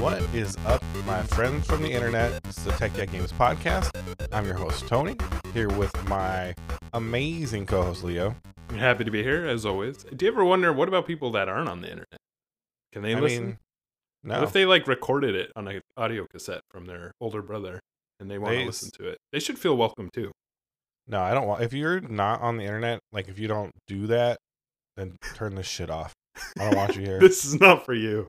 What is up, my friends from the internet? This is the Tech Yak Games podcast. I'm your host, Tony, here with my amazing co host, Leo. I'm happy to be here, as always. Do you ever wonder what about people that aren't on the internet? Can they I listen? mean, What no. if they like recorded it on an audio cassette from their older brother and they want They to listen to it? They should feel welcome too. no, I don't want. If you're not on the internet, like if you don't do that, then turn this shit off. I don't want you here. this is not for you.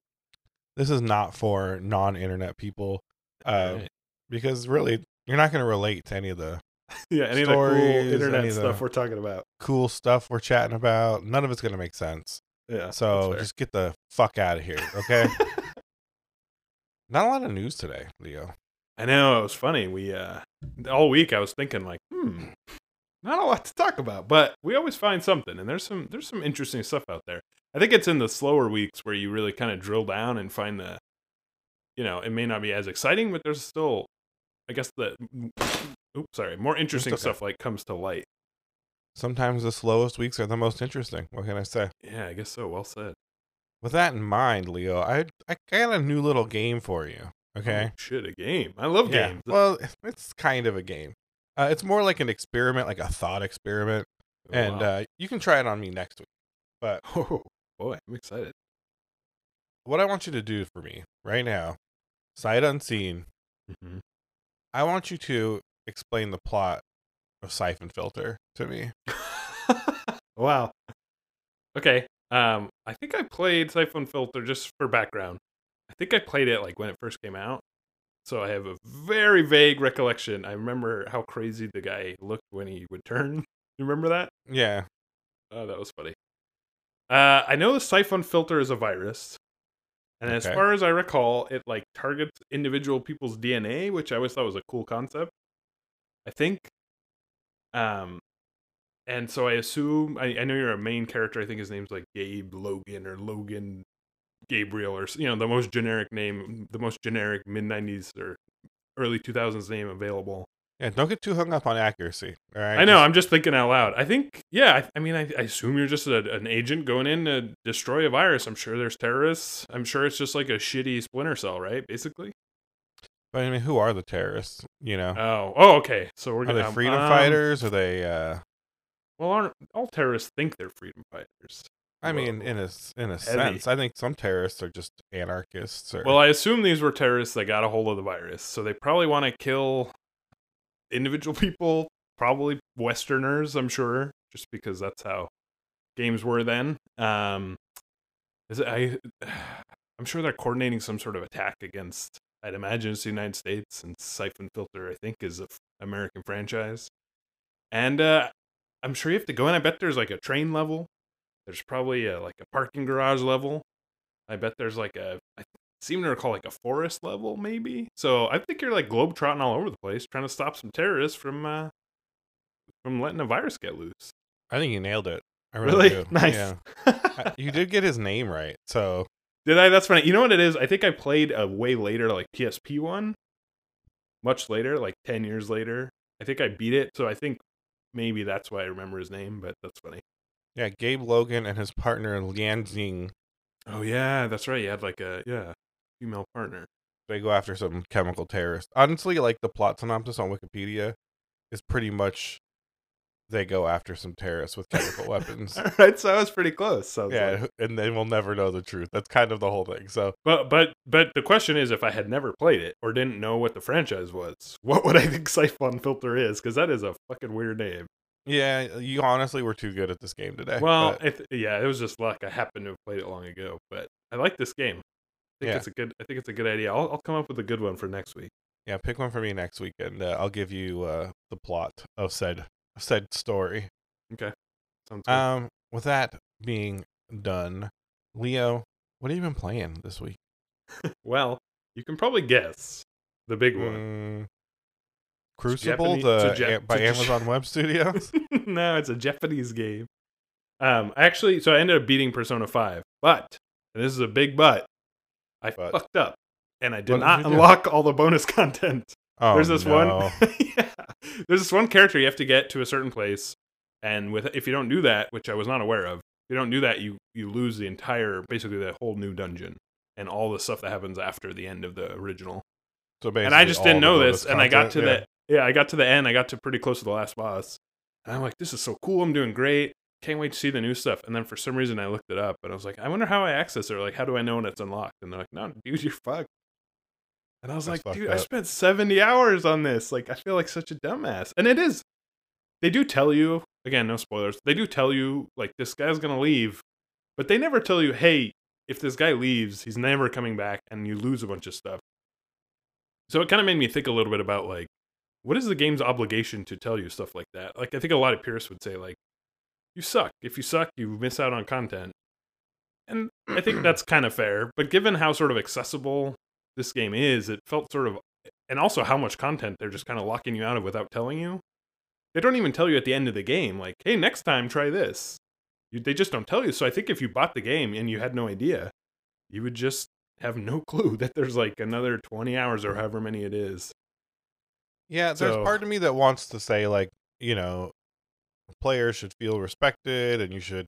This is not for non-internet people, uh, Right. because really, you're not going to relate to any of the Yeah, any of the cool internet stuff we're talking about. cool stuff we're chatting about. None of it's going to make sense. Yeah. So just get the fuck out of here, okay? Not a lot of news today, Leo. I know it was funny. We uh all week I was thinking like, hmm, not a lot to talk about, but we always find something, and there's some there's some interesting stuff out there. I think it's in the slower weeks where you really kind of drill down and find the, you know, it may not be as exciting, but there's still, I guess the, oops, sorry, more interesting okay. stuff like comes to light. Sometimes the slowest weeks are the most interesting. What can I say? Yeah, I guess so. Well said. With that in mind, Leo, I I got a new little game for you. Okay. Oh, shit, a game. I love yeah. games. Well, it's kind of a game. Uh, it's more like an experiment, like a thought experiment, and Wow. uh, you can try it on me next week. But oh boy, I'm excited. what I want you to do for me right now, sight unseen, Mhm. I want you to explain the plot of Siphon Filter to me. wow. Okay. Um, I think I played Siphon Filter just for background. I think I played it like when it first came out. So I have a very vague recollection. I remember how crazy the guy looked when he would turn. You remember that? Yeah. Oh, that was funny. Uh, I know the Siphon Filter is a virus. And as far as I recall, it like targets individual people's DNA, which I always thought was a cool concept. I think. Um, and so I assume I, I know you're a main character. I think his name's like Gabe Logan or Logan Gabriel or you know the most generic name, the most generic mid '90s or early 2000s name available. Yeah. Don't get too hung up on accuracy. All right. I know. I'm just thinking out loud. I think, yeah. I, I mean, I, I assume you're just a, an agent going in to destroy a virus. I'm sure there's terrorists. I'm sure it's just like a shitty Splinter Cell, right? Basically. But I mean, who are the terrorists? You know, Oh, oh, okay. So we're are gonna they freedom um, fighters? Are they? uh Well, aren't all terrorists think they're freedom fighters? I mean, in a in a Heavy. sense, I think some terrorists are just anarchists. Or, Well, I assume these were terrorists that got a hold of the virus, so they probably want to kill individual people, probably Westerners. I'm sure, just because that's how games were then. Um, is it, I? I'm sure they're coordinating some sort of attack against. I'd imagine it's the United States, and Siphon Filter, I think, is a f- American franchise. And uh, I'm sure you have to go in. I bet there's like a train level. There's probably a, like a parking garage level. I bet there's like a. Seem to recall like a forest level, maybe. So I think you're like globetrotting all over the place, trying to stop some terrorists from uh, from letting a virus get loose. I think you nailed it. I really, Really do. nice. Yeah. I- you did get his name right. So Did I? That's funny. You know what it is? I think I played a way later, like PSP one, much later, like ten years later. I think I beat it, so I think maybe that's why I remember his name. But that's funny. yeah, Gabe Logan and his partner Lian Xing, Oh yeah, that's right. You had like a yeah female partner. they go after some chemical terrorist. Honestly, like the plot synopsis on Wikipedia is pretty much they go after some terrorists with chemical weapons. All right, so I was pretty close. Sounds like. Yeah, and they will never know the truth. That's kind of the whole thing. So But but but the question is, if I had never played it or didn't know what the franchise was, what would I think Siphon Filter is? Because that is a fucking weird name. yeah, you honestly were too good at this game today. Well, but- it, yeah, it was just luck. I happened to have played it long ago, but I like this game. I think Yeah. it's a good. I think it's a good idea. I'll, I'll come up with a good one for next week. yeah, pick one for me next week, and uh, I'll give you uh, the plot of said said story. Okay. Sounds good. Um, with that being done, Leo, what have you been playing this week? well, you can probably guess the big one. Mm, Crucible, Japanese- the, it's Jap- a- by Amazon Web Studios. no, it's a Japanese game. Um, actually, so I ended up beating Persona Five, but and this is a big but. I But. fucked up, and I did What not unlock all the bonus content. Oh, There's this no. one. yeah. There's this one character you have to get to a certain place, and with if you don't do that, which I was not aware of, if you don't do that, you you lose the entire basically the whole new dungeon. and all the stuff that happens after the end of the original. So And I just didn't know this, and I got to content, the yeah, I got to the end. I got to pretty close to the last boss, and I'm like, this is so cool. I'm doing great. Can't wait to see the new stuff. And then for some reason, I looked it up, and I was like, I wonder how I access it. Or like, how do I know when it's unlocked? And they're like, no, dude, you're fucked. And I was That's like, dude, fucked I spent 70 hours on this. Like, I feel like such a dumbass. And it is. They do tell you, again, no spoilers. They do tell you, like, this guy's going to leave, but they never tell you, hey, if this guy leaves, he's never coming back, and you lose a bunch of stuff. So it kind of made me think a little bit about, like, what is the game's obligation to tell you stuff like that? Like, I think a lot of peers would say, like, you suck. If you suck, you miss out on content. And I think that's kind of fair. But given how sort of accessible this game is, it felt sort of, and also how much content they're just kind of locking you out of without telling you. They don't even tell you at the end of the game, like, hey, next time try this. You, they just don't tell you. So I think if you bought the game and you had no idea, you would just have no clue that there's like another 20 hours or however many it is. Yeah, there's So- part of me that wants to say like, you know, players should feel respected and you should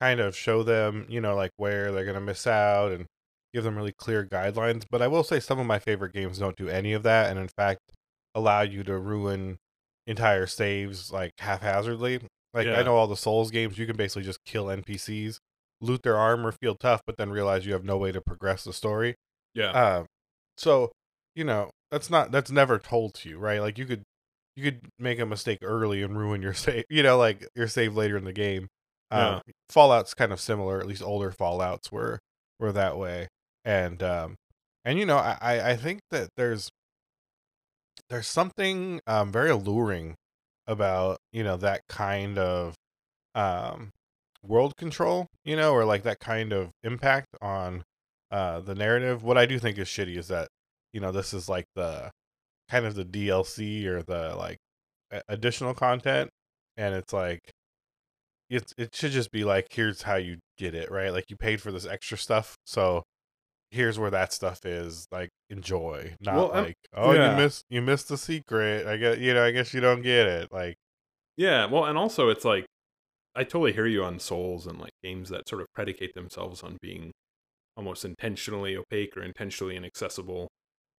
kind of show them, you know, like where they're going to miss out and give them really clear guidelines, but I will say some of my favorite games don't do any of that and in fact allow you to ruin entire saves like haphazardly. Like Yeah. I know all the Souls games you can basically just kill NPCs, loot their armor, feel tough, but then realize you have no way to progress the story. Yeah. Um, so you know that's not that's never told to you, right? Like you could you could make a mistake early and ruin your save, you know, like your save later in the game. Um, Fallout's kind of similar, at least older Fallout's were were that way, and um, and you know I I I think that there's there's something um very alluring about you know that kind of um world control, you know, or like that kind of impact on uh the narrative. What I do think is shitty is that you know this is like the kind of the DLC or the like additional content, and it's like it's it should just be like here's how you get it right. Like you paid for this extra stuff, so here's where that stuff is. Like enjoy, not Well, like oh yeah. you missed you missed the secret. I get you know I guess you don't get it. Like Yeah, well, and also it's like I totally hear you on Souls and like games that sort of predicate themselves on being almost intentionally opaque or intentionally inaccessible.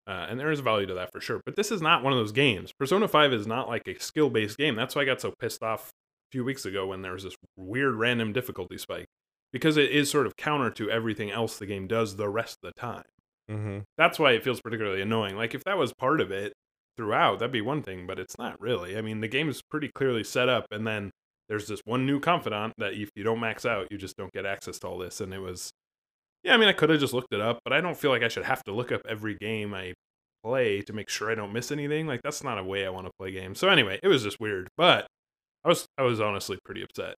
Uh, and there is value to that for sure. But this is not one of those games. Persona 5 is not like a skill based game. That's why I got so pissed off a few weeks ago when there was this weird random difficulty spike. Because it is sort of counter to everything else the game does the rest of the time. mm-hmm. That's why it feels particularly annoying. Like if that was part of it throughout, that'd be one thing, but it's not really. I mean, the game is pretty clearly set up, and then there's this one new confidant that if you don't max out, you just don't get access to all this. And it was, yeah, I mean, I could have just looked it up, but I don't feel like I should have to look up every game I play to make sure I don't miss anything. Like that's not a way I want to play games. So anyway, it was just weird, but I was I was honestly pretty upset,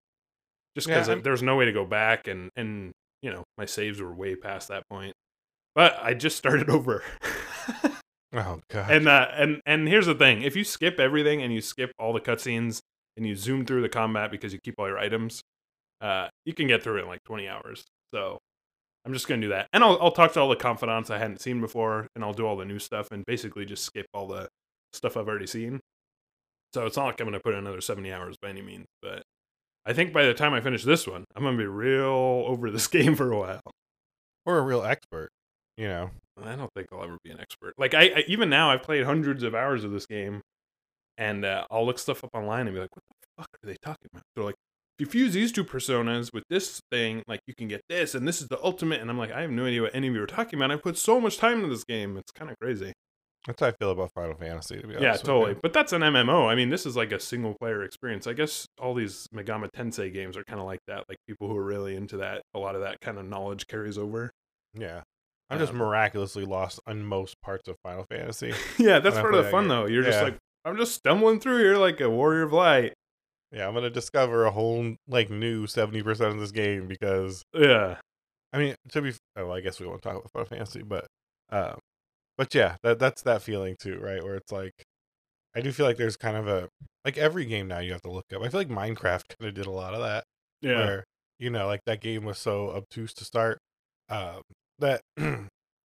just because I'm- there's no way to go back, and and you know my saves were way past that point. But I just started over. Oh god. and uh, and and here's the thing: if you skip everything and you skip all the cutscenes and you zoom through the combat because you keep all your items, uh, you can get through it in like 20 hours. So I'm just gonna do that, and I'll I'll talk to all the confidants I hadn't seen before, and I'll do all the new stuff, and basically just skip all the stuff I've already seen. So it's not like I'm gonna put in another 70 hours by any means, but I think by the time I finish this one, I'm gonna be real over this game for a while. or a real expert, you know. I don't think I'll ever be an expert. Like I, I even now, I've played hundreds of hours of this game, and uh, I'll look stuff up online and be like, "What the fuck are they talking about?" They're like, "If you fuse these two personas with this thing, like you can get this, and this is the ultimate." And I'm like, I have no idea what any of you are talking about. I put so much time into this game; it's kind of crazy. That's how I feel about Final Fantasy. To be honest, Yeah, totally. But that's an MMO. I mean, this is like a single player experience. I guess all these Megami Tensei games are kind of like that. Like people who are really into that, a lot of that kind of knowledge carries over. Yeah, I'm just Um, miraculously lost on most parts of Final Fantasy. yeah, that's part of the that fun game. though. You're just like, I'm just stumbling through here like a warrior of light. Yeah, I'm gonna discover a whole like new seventy percent of this game because Yeah. I mean to be oh, I guess we won't talk about Final Fantasy, but um, but yeah, that that's that feeling too, right? Where it's like I do feel like there's kind of a like every game now you have to look up. I feel like Minecraft kind of did a lot of that. Yeah. where you know like that game was so obtuse to start um that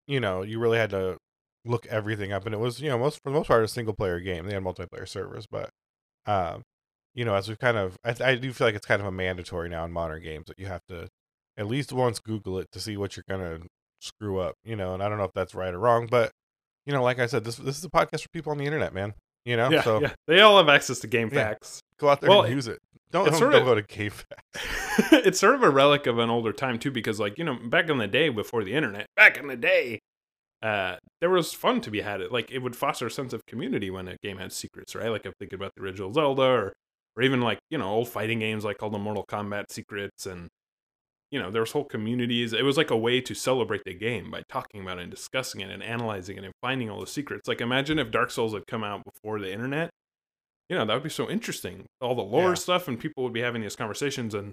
you know you really had to look everything up and it was you know most for the most part a single player game they had multiplayer servers but um you know as we've kind of I, I do feel like it's kind of a mandatory now in modern games that you have to at least once google it to see what you're gonna screw up, you know. And I don't know if that's right or wrong, but you know, like I said, this this is a podcast for people on the internet, man. You know, Yeah, so yeah. They all have access to game Yeah. facts. go out there Well, and use it. Don't, don't, sort don't of- go to GameFAQs. it's sort of a relic of an older time too, because like you know, back in the day before the internet, back in the day, uh, there was fun to be had. It like it would foster a sense of community when a game had secrets, right? Like I'm thinking about the original Zelda, or or even like you know old fighting games like all the Mortal Kombat secrets, and you know there was whole communities. It was like a way to celebrate the game by talking about it and discussing it and analyzing it and finding all the secrets. Like imagine if Dark Souls had come out before the internet. You know that would be so interesting. All the lore Yeah. stuff, and people would be having these conversations, and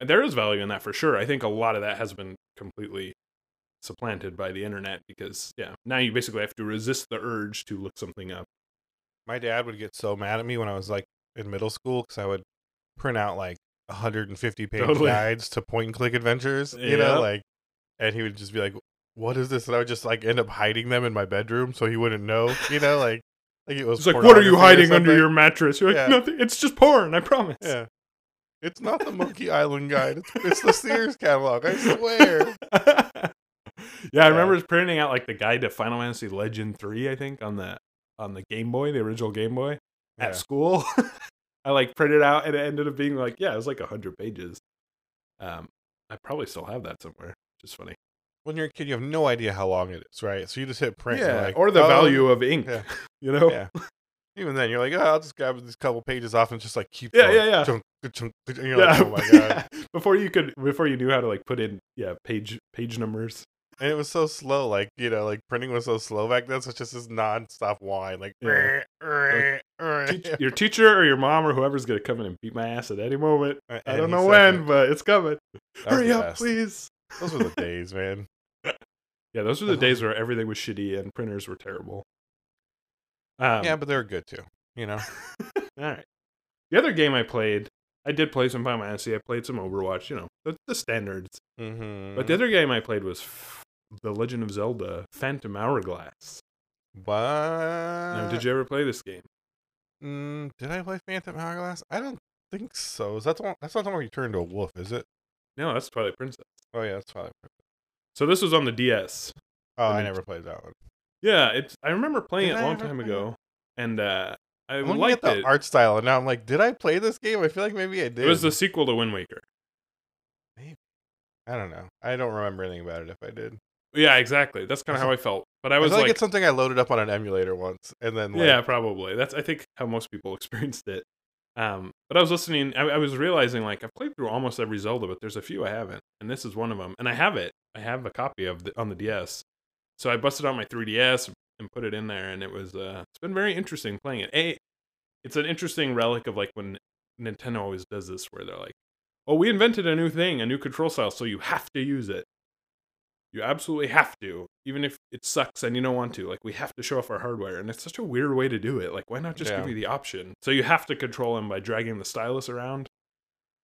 and there is value in that for sure. I think a lot of that has been completely supplanted by the internet because yeah, now you basically have to resist the urge to look something up. My dad would get so mad at me when I was like in middle school because I would print out like 150 page Totally. guides to point and click adventures, you Yeah. know, like, and he would just be like, "What is this?" And I would just like end up hiding them in my bedroom so he wouldn't know, you know, like, like it was. Like, what are you hiding under your mattress? You're like, Yeah. nothing. It's just porn. I promise. Yeah, it's not the Monkey Island guide. It's, it's the Sears catalog. I swear. yeah, I remember printing out like the guide to Final Fantasy Legend Three. I think on the on the Game Boy, the original Game Boy Yeah. at school. I like printed out, and it ended up being like, yeah, it was like hundred pages. Um, I probably still have that somewhere, which is funny. When you're a kid, you have no idea how long it is, right? So you just hit print. Yeah, like, or the "Oh, value of ink. yeah. You know. Yeah. Even then, you're like, oh, I'll just grab these couple pages off and just like keep. Yeah, going. yeah, yeah. Chunk, chunk, and you're like, oh my god. before you could, before you knew how to like put in, yeah, page page numbers. And it was so slow, like you know, like printing was so slow back then. So it's just this nonstop whine, like. Yeah. "Rrr, rrr." your teacher or your mom or whoever's gonna come in and beat my ass at any moment. At I don't any know second. when, but it's coming. Hurry up, please. Those were the days, man. Yeah, those were the days where everything was shitty and printers were terrible. Um, yeah, but they were good too. You know. all right. The other game I played, I did play some Final Fantasy. I played some Overwatch. You know, the, the standards. Mm-hmm. But the other game I played was The Legend of Zelda: Phantom Hourglass. what? Now, did you ever play this game? Mm, did I play Phantom Hourglass? I don't think so. Is that the one? That's not the one where you turn into a wolf, is it? No, that's Twilight Princess. Oh yeah, that's Twilight Princess. So this was on the DS. Oh, I mean, never played that one. Yeah, it's. I remember playing Did it a long time ago, and uh, I I'm liked at the it. art style, and now I'm like, did I play this game? I feel like maybe I did. It was the sequel to Wind Waker. Maybe. I don't know. I don't remember anything about it. If I did, Yeah, exactly. That's kind of how I felt. But I I was feel like, like, it's something I loaded up on an emulator once, and then like, yeah, probably. That's I think how most people experienced it. Um, but I was listening. I, I was realizing like I've played through almost every Zelda, but there's a few I haven't, and this is one of them. And I have it. I have a copy of the, on the DS. So I busted out my 3DS and put it in there, and it was. Uh, it's been very interesting playing it. A, it's an interesting relic of like when Nintendo always does this, where they're like, "Oh, we invented a new thing, a new control style, so you have to use it. You absolutely have to, even if it sucks and you don't want to. Like we have to show off our hardware, and it's such a weird way to do it. Like why not just give Yeah. you the option? So you have to control them by dragging the stylus around.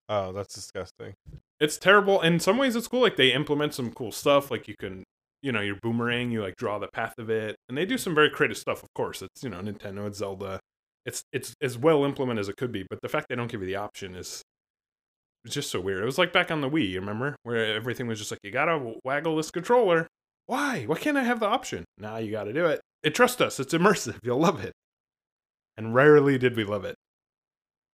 oh, that's disgusting. It's terrible. In some ways, it's cool. Like they implement some cool stuff. Like you can, you know, your boomerang, you like draw the path of it, and they do some very creative stuff. Of course, it's you know Nintendo, it's Zelda. It's it's as well implemented as it could be, but the fact they don't give you the option is it's just so weird. It was like back on the Wii, you remember, where everything was just like you gotta waggle this controller. Why? Why can't I have the option? Nah, you gotta do it. It trust us. It's immersive. You'll love it. And rarely did we love it.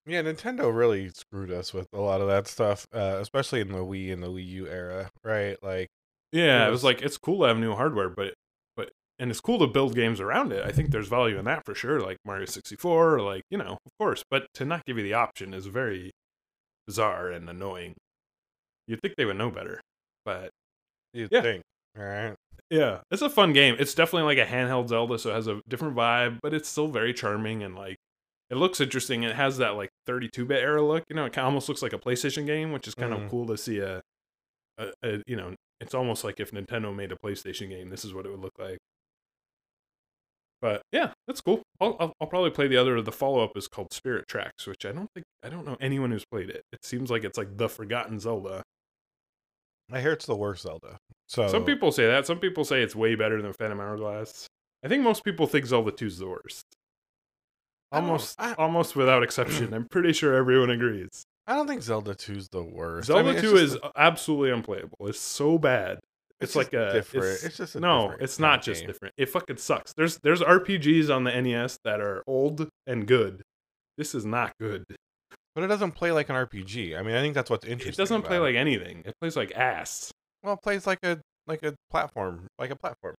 Yeah, Nintendo really screwed us with a lot of that stuff, uh, especially in the Wii and the Wii U era, right? Like, Yeah, It it was- was like it's cool to have new hardware, but but and it's cool to build games around it. I think there's value in that for sure, like Mario 64, like you know, of course. But to not give you the option is very bizarre and annoying. You'd think they would know better, but you'd Yeah. think, all right? yeah, it's a fun game. It's definitely like a handheld Zelda, so it has a different vibe, but it's still very charming and like it looks interesting. It has that like 32-bit era look. You know, it almost looks like a PlayStation game, which is kind Mhm. of cool to see a, a, a you know, it's almost like if Nintendo made a PlayStation game, this is what it would look like. But yeah, that's cool. I'll, I'll, I'll probably play the other. The follow up is called Spirit Tracks, which I don't think I don't know anyone who's played it. It seems like it's like the forgotten Zelda. I hear it's the worst Zelda. So Some people say that. Some people say it's way better than Phantom Hourglass. I think most people think Zelda 2 is the worst. Almost, I- almost without exception. I'm pretty sure everyone agrees. I don't think Zelda 2's the worst. I Zelda mean, 2 just is absolutely unplayable. It's so bad. It's, like a different. It's, It's, just a no, it's not just game. different. It fucking sucks. There's there's RPGs on the NES that are old and good. This is not good. But it doesn't play like an RPG. I mean, I think that's what's interesting. It doesn't play about like anything. It plays like ass. Well, it plays like a like a platform, like a platformer,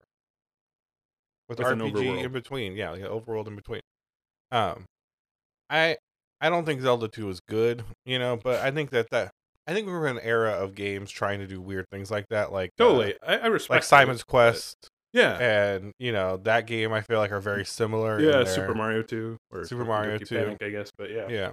with, With RPG in between. Yeah, like an overworld in between. Um, I I don't think Zelda Two is good, you know, but I think that that I think we were in an era of games trying to do weird things like that, like uh, Totally. I, I respect like Simon's Quest, Yeah. and you know that game. I feel like are very similar. Yeah, Super Mario 2 or Super Mario 2. Panic, I guess, but yeah. Yeah.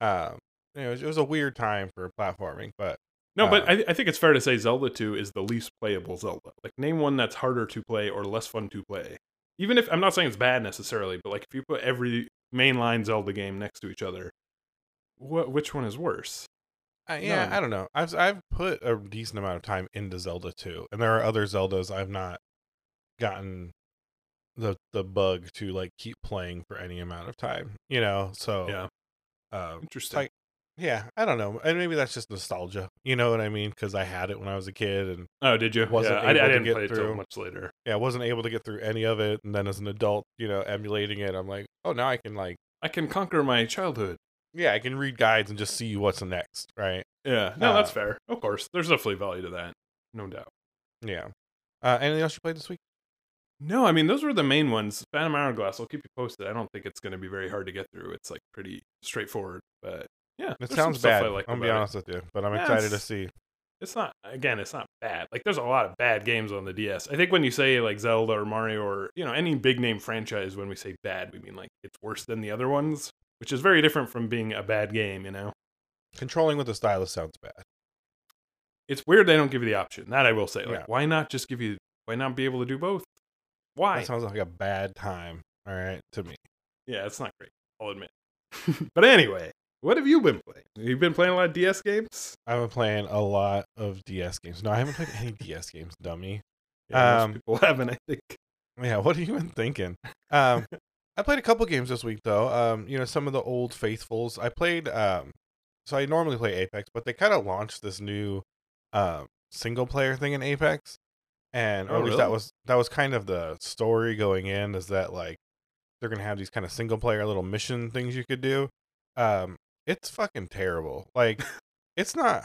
Um, you know, it was, it was a weird time for platforming, but No, but Uh, I, I think it's fair to say Zelda 2 is the least playable Zelda. Like, name one that's harder to play or less fun to play. Even if I'm not saying it's bad necessarily, but like if you put every mainline Zelda game next to each other, what which one is worse? Uh, yeah. I don't know. I've I've put a decent amount of time into Zelda 2, and there are other Zeldas I've not gotten the the bug to like keep playing for any amount of time. You know, so Yeah, uh, interesting. like- yeah, I don't know, and maybe that's just nostalgia. You know what I mean? Because I had it when I was a kid, and oh, did you? wasn't yeah, I, I didn't get play it till through. much later. yeah, I wasn't able to get through any of it. And then as an adult, you know, emulating it, I'm like, oh, now I can like, I can conquer my childhood. Yeah, I can read guides and just see what's next, right? Yeah, no, that's Uh, fair. Of course, there's definitely value to that, no doubt. Yeah. Uh, anything else you played this week? No, I mean those were the main ones. Phantom Hourglass. I'll keep you posted. I don't think it's going to be very hard to get through. It's like pretty straightforward, but yeah, It sounds bad. I like I'm gonna be about it. honest with you, but I'm Yeah, excited to see. It's not again. It's not bad. Like there's a lot of bad games on the DS. I think when you say like Zelda or Mario or you know any big name franchise, when we say bad, we mean like it's worse than the other ones, which is very different from being a bad game. You know, Controlling with the stylus sounds bad. it's weird they don't give you the option. That I will say. Like, Yeah. why not just give you? Why not be able to do both? Why? That sounds like a bad time. All right, to me. Yeah, it's not great. I'll admit. but anyway, what have you been playing? You've been playing a lot of DS games. I've been playing a lot of DS games. No, I haven't played any DS games, dummy. Yeah, Um, most people haven't. I think. Yeah, what have you been thinking? Um, I played a couple games this week though. Um, you know, some of the old faithfuls. I played. Um, so I normally play Apex, but they kind of launched this new um single player thing in Apex, and or Oh, at least that was that was kind of the story going in. Is that like they're gonna have these kind of single player little mission things you could do. Um, it's fucking terrible. Like, it's not.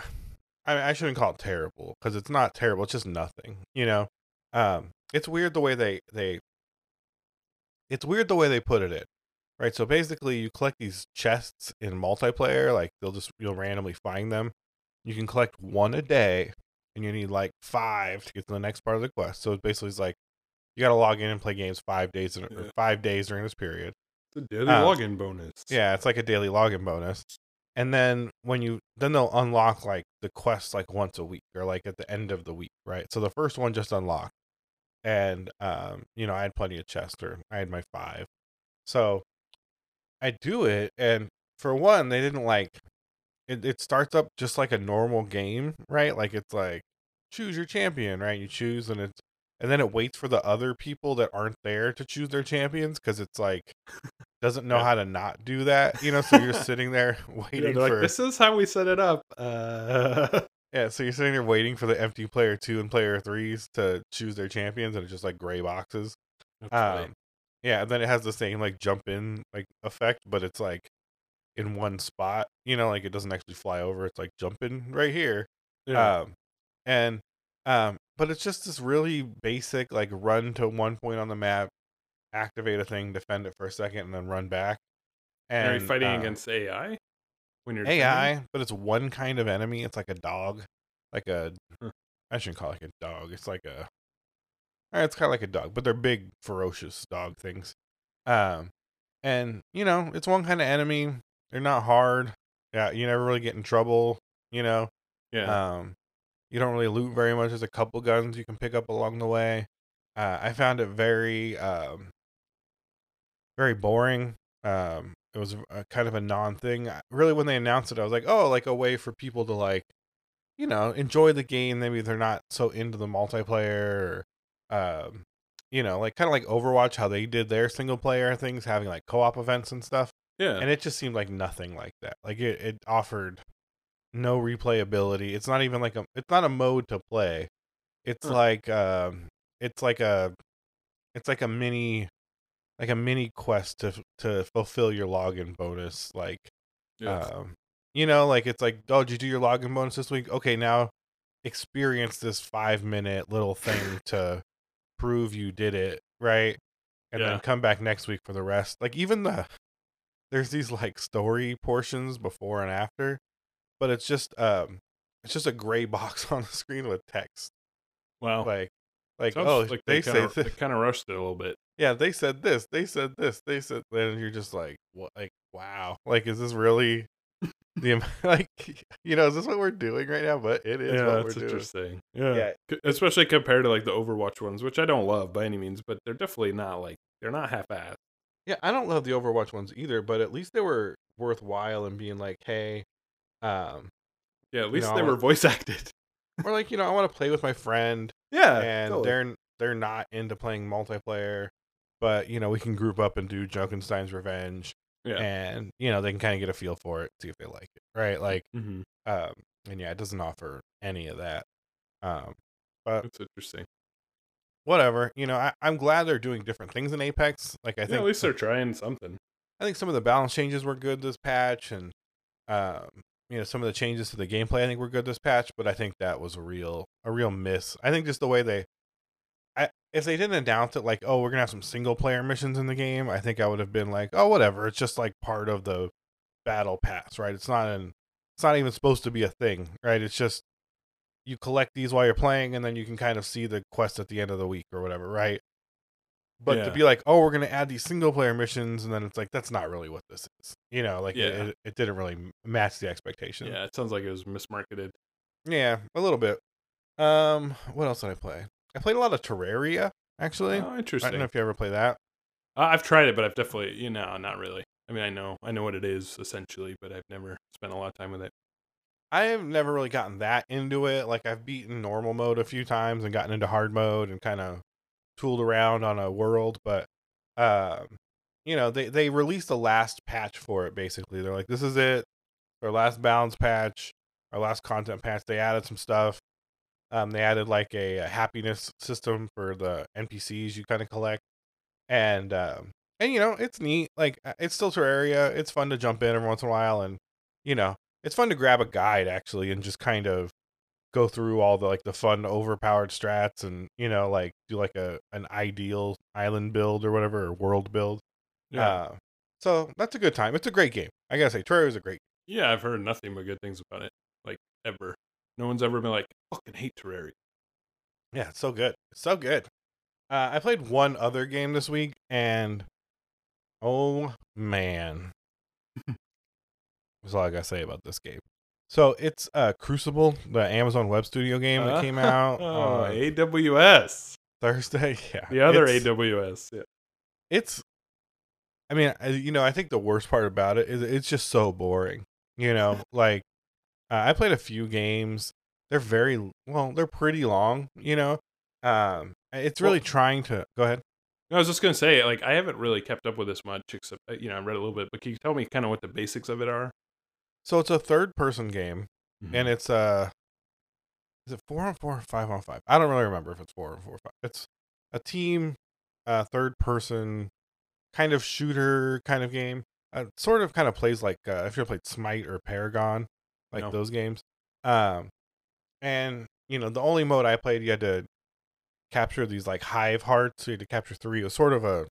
I mean, I shouldn't call it terrible because it's not terrible. It's just nothing. You know. Um, it's weird the way they they. It's weird the way they put it in, right? So basically, you collect these chests in multiplayer. Like they'll just you'll randomly find them. You can collect one a day, and you need like five to get to the next part of the quest. So it basically is like you got to log in and play games five days in, or Yeah. five days during this period. It's a daily Uh, login bonus. Yeah, it's like a daily login bonus. And then when you then they'll unlock like the quests like once a week or like at the end of the week, right? So the first one just unlocked. And um, you know, I had plenty of chests or I had my five. So I do it and for one, they didn't like it, it starts up just like a normal game, right? Like it's like choose your champion, right? You choose and it's and then it waits for the other people that aren't there to choose their champions because it's like doesn't know Yeah. how to not do that, you know. So you're sitting there waiting like, for this is how we set it up. Uh, yeah. So you're sitting there waiting for the empty player two and player threes to choose their champions, and it's just like gray boxes. that's. Um, yeah, and then it has the same like jump in like effect, but it's like in one spot. You know, like it doesn't actually fly over. It's like jumping right here. yeah. Um, and um, but it's just this really basic like run to one point on the map, activate a thing, defend it for a second, and then run back. And Are you fighting um, against AI when you're training? AI, but it's one kind of enemy. It's like a dog, like a I shouldn't call it like a dog. It's like a. eh, It's kind of like a dog, but they're big, ferocious dog things. Um, and you know, it's one kind of enemy. They're not hard. Yeah, you never really get in trouble. You know, Yeah. um, you don't really loot very much. There's a couple guns you can pick up along the way. Uh, I found it very, um, very boring. Um, it was a, kind of a non thing. Really, when they announced it, I was like, oh, like a way for people to like, you know, enjoy the game. Maybe they're not so into the multiplayer, or, um, you know, like kind of like Overwatch, how they did their single player things, having like co op events and stuff yeah. and it just seemed like nothing like that. Like it, it offered no replayability. It's not even like a it's not a mode to play. It's Huh. like um, it's like a, it's like a mini, like a mini quest to to fulfill your login bonus. Like, Yeah. um, you know, like it's like, oh, did you do your login bonus this week? Okay, now experience this five minute little thing to prove you did it right, and Yeah. then come back next week for the rest. Like even the there's these like story portions before and after, but it's just um, it's just a gray box on the screen with text. wow. Like, like Sounds oh, like they, they kind say of they kind of rushed it a little bit. Yeah, they said this, they said this, they said. Then you're just like, what? Like, wow, like, is this really the like, you know, is this what we're doing right now? But it is yeah, what we're doing. interesting. Yeah. Yeah. C- especially compared to like the Overwatch ones, which I don't love by any means, but they're definitely not like they're not half-assed. Yeah, I don't love the Overwatch ones either, but at least they were worthwhile and being like, hey, um, Yeah, at You least know, they were voice acted. or like, you know, I want to play with my friend, Yeah, and totally. they're they're not into playing multiplayer, but you know, we can group up and do Junkenstein's Revenge, yeah. and you know, they can kind of get a feel for it, see if they like it, right? Like, hmm um, and yeah, it doesn't offer any of that. Um, but it's interesting. whatever, you know, I, I'm glad they're doing different things in Apex. Like, I yeah, think at least they're trying something. I think some of the balance changes were good this patch, and um, you know some of the changes to the gameplay I think were good this patch. But I think that was a real a real miss. I think just the way they, if they didn't announce it like oh we're gonna have some single player missions in the game, I think I would have been like oh whatever. It's just like part of the battle pass, right? It's not an it's not even supposed to be a thing, right? It's just you collect these while you're playing, and then you can kind of see the quest at the end of the week or whatever, right? But to be like, oh, we're gonna add these single player missions, and then it's like that's not really what this is, you know? Like, it, Yeah. it, it didn't really match the expectation. Yeah, it sounds like it was mismarketed. yeah, a little bit. Um, what else did I play? I played a lot of Terraria, actually. Oh, I don't know if you ever play that. Uh, I've tried it, but I've definitely, you know, not really. I mean, I know, I know what it is essentially, but I've never spent a lot of time with it. I have never really gotten that into it. Like I've beaten normal mode a few times and gotten into hard mode and kind of tooled around on a world, but um, you know, they they released the last patch for it. Basically, they're like, "This is it, our last balance patch, our last content patch." They added some stuff. Um, they added like a, a happiness system for the NPCs you kind of collect, and um, and you know, it's neat. Like uh, it's still Terraria. It's fun to jump in every once in a while, and you know, it's fun to grab a guide actually and just kind of go through all the like the fun overpowered strats and you know like do like a an ideal island build or whatever or world build Yeah, uh, so that's a good time it's a great game i gotta say terraria is a great yeah, I've heard nothing but good things about it, like ever. No one's ever been like, "Fucking hate Terraria." yeah it's so good. It's so good. Uh, i played one other game this week and oh man. That's all i gotta say about this game. So it's uh crucible the amazon web studio game that came out Oh, on AWS, thursday. Yeah. The other it's- AWS. Yeah, it's i mean you know i think the worst part about it is it's just so boring you know? Like uh, i played a few games they're very well they're pretty long you know um it's really Well- trying to go ahead No, I was just gonna say, like, I haven't really kept up with this much, except uh, you know, I read a little bit. But can you tell me kind of what the basics of it are? so it's a third person game Mm-hmm. and it's uh is it four on four or five on five i don't really remember if it's four or four or five it's a team uh third person kind of shooter kind of game uh, sort of kind of plays like uh, if you played smite or paragon like No. those games um and you know the only mode i played you had to capture these like hive hearts so you had to capture three it was sort of a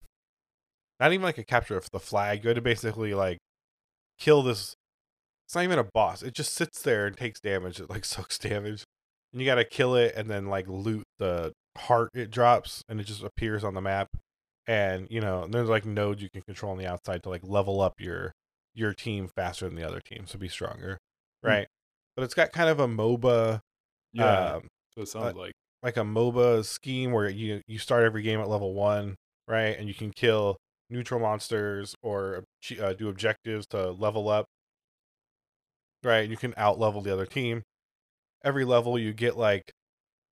not even like a capture of the flag you had to basically like kill this it's not even a boss. It just sits there and takes damage. It like sucks damage. And you gotta kill it and then like loot the heart it drops and it just appears on the map. And you know, there's like nodes you can control on the outside to like level up your your team faster than the other team, so be stronger. Hmm. Right. But it's got kind of a MOBA Yeah, um, so it sounds like like a MOBA scheme where you you start every game at level one, right? And you can kill neutral monsters or uh, do objectives to level up, right? You can out level the other team. Every level you get like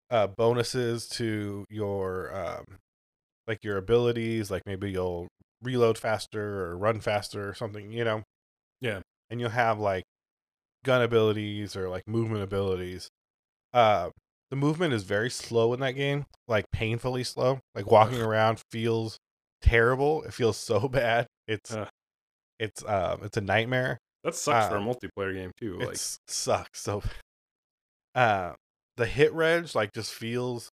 uh, bonuses to your um, like your abilities, like maybe you'll reload faster or run faster or something, you know. Yeah. And you'll have like gun abilities or like movement abilities. Uh, the movement is very slow in that game, like painfully slow. Like walking around feels terrible. It feels so bad. It's Ugh. it's um it's a nightmare. That sucks for a Uh, multiplayer game too. Like, It sucks so. Uh, the hit reg like just feels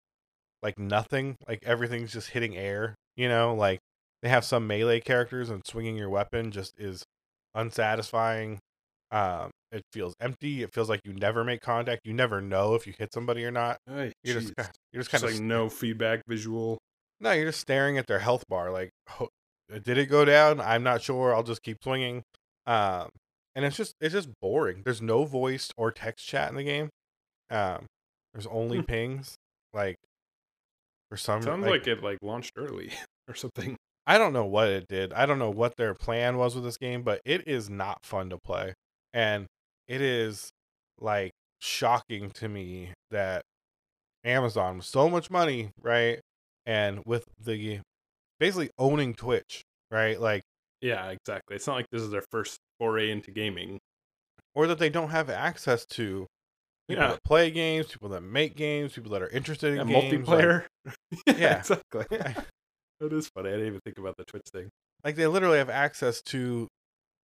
like nothing. Like everything's just hitting air. You know, like they have some melee characters and swinging your weapon just is unsatisfying. Um, it feels empty. It feels like you never make contact. You never know if you hit somebody or not. Ay, You're just you're just kind of like no feedback visual. no, you're just staring at their health bar. Like, ho- did it go down? I'm not sure. I'll just keep swinging. Um, and it's just it's just boring. There's no voice or text chat in the game. Um, there's only Hmm. pings. Like, for some, Sounds like, it like launched early or something. I don't know what it did. I don't know what their plan was with this game, but it is not fun to play. And it is like shocking to me that Amazon with so much money, right? And with the basically owning Twitch, right? Like Yeah, exactly. It's not like this is their first foray into gaming. or that they don't have access to people Yeah. that play games, people that make games, people that are interested in Yeah, games. like- multiplayer. Yeah. exactly. Yeah. That is funny. I didn't even think about the Twitch thing. like they literally have access to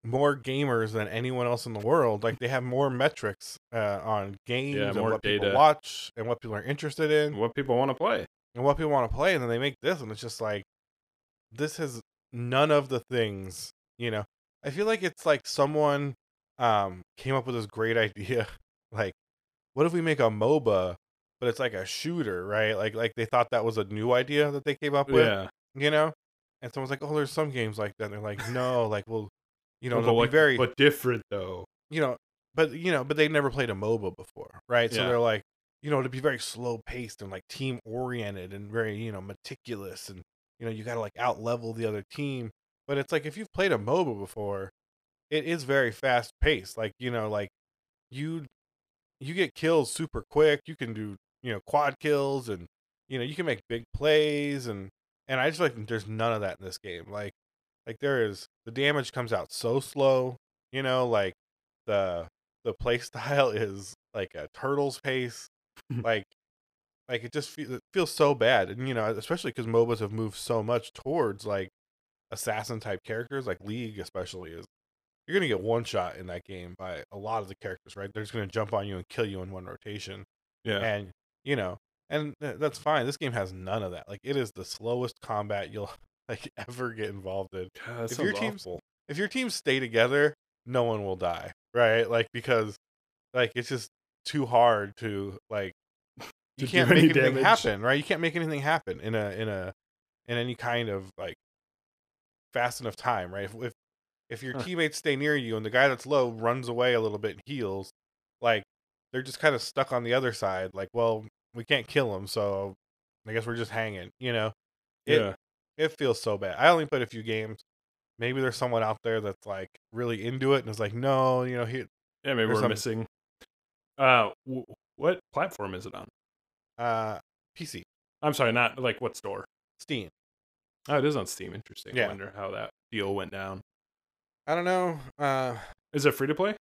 more gamers than anyone else in the world. Like they have more metrics uh, on games and more what people data. watch and what people are interested in What people want to play. and what people want to play. And then they make this, and it's just like this has none of the things. You know, I feel like it's like someone um came up with this great idea. Like, what if we make a MOBA, but it's like a shooter, right? Like, like they thought that was a new idea that they came up with Yeah. you know and someone's like oh there's some games like that and they're like no like well you know But, they'll like, be very but different though. you know but you know but they never played a moba before right? So they're like you know to be very slow paced and like team oriented and very you know meticulous and you know you gotta like out level the other team. But it's like if you've played a moba before it is very fast paced. Like you know like you you get kills super quick. You can do you know quad kills and you know you can make big plays and and i just like there's none of that in this game. Like like there is the damage comes out so slow you know like the the play style is like a turtle's pace like like it just fe- it feels so bad and you know especially because mobas have moved so much towards like assassin type characters like league especially is you're gonna get one shot in that game by a lot of the characters right they're just gonna jump on you and kill you in one rotation Yeah. and you know and th- that's fine this game has none of that like it is the slowest combat you'll like ever get involved in God, if your team's- awful. if your teams stay together no one will die right like because like it's just too hard to like To you can't make any anything damage. happen right you can't make anything happen in a in a in any kind of like fast enough time right if if, if your Huh. teammates stay near you and the guy that's low runs away a little bit and heals like they're just kind of stuck on the other side like well we can't kill him so i guess we're just hanging you know it, yeah. It feels so bad. I only played a few games. Maybe there's someone out there that's like really into it and is like, no, you know, he Yeah, maybe we're some- missing. Uh, w- what platform is it on? uh PC, I'm sorry, not like what store. Steam. Oh, it is on Steam. Interesting. I Yeah. wonder how that deal went down. I don't know. Uh Is it free to play?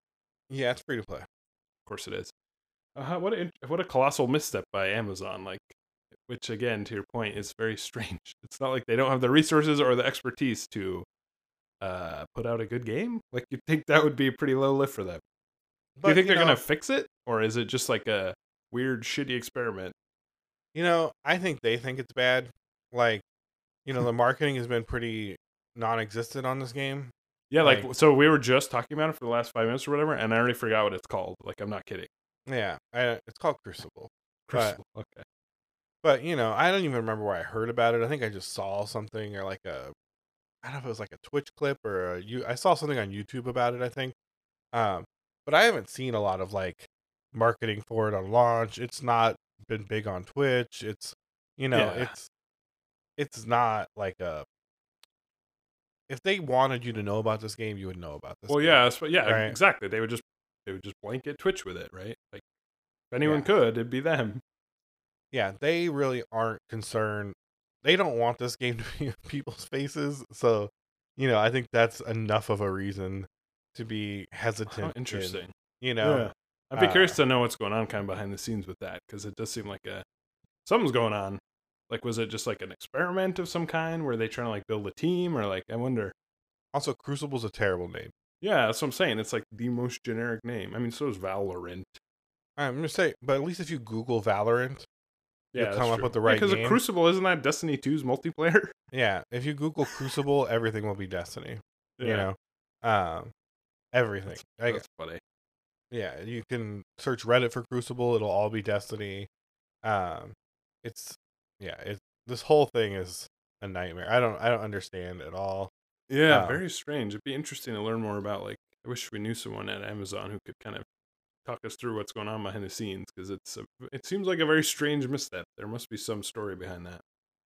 Yeah, it's free to play. Of course it is. Uh, what a what a colossal misstep by Amazon. Like, which again, to your point, is very strange. It's not like they don't have the resources or the expertise to uh put out a good game. Like, you'd think that would be a pretty low lift for them. Do you think they're know, gonna fix it, or is it just like a weird, shitty experiment? You know, I think they think it's bad. Like, you know, the marketing has been pretty non-existent on this game. Yeah, like, Like- so we were just talking about it for the last five minutes or whatever, and I already forgot what it's called. Like, I'm not kidding. Yeah, I, it's called Crucible. But- Crucible. okay. But you know, I don't even remember where I heard about it. I think I just saw something or like a, I don't know if it was like a Twitch clip or a you. I saw something on YouTube about it. I think, um, but I haven't seen a lot of like marketing for it on launch. It's not been big on Twitch. It's you know, Yeah. it's it's not like a. If they wanted you to know about this game, you would know about this. Well, game. yeah, yeah, Right. exactly. They would just they would just blanket Twitch with it, right? Like, if anyone Yeah. could, it'd be them. Yeah, they really aren't concerned. They don't want this game to be in people's faces. So, you know, I think that's enough of a reason to be hesitant. In, interesting. you know, Yeah. I'd be Uh, curious to know what's going on kind of behind the scenes with that because it does seem like a something's going on. Like, was it just like an experiment of some kind? Were they trying to like build a team or like I wonder? Also, Crucible's a terrible name. Yeah, that's what I'm saying. It's like the most generic name. I mean, so is Valorant. I'm gonna say, but at least if you Google Valorant, Yeah, You'll come up with the Yeah, right Because game. Crucible isn't that Destiny 2's multiplayer? yeah, if you Google Crucible, everything will be Destiny. You know, um, everything. Like, that's funny. yeah, you can search Reddit for Crucible; it'll all be Destiny. Um, it's yeah, it this whole thing is a nightmare. I don't I don't understand at all. Yeah, Uh, very strange. It'd be interesting to learn more about. Like, I wish we knew someone at Amazon who could kind of talk us through what's going on behind the scenes because it's a, it seems like a very strange misstep. There must be some story behind that.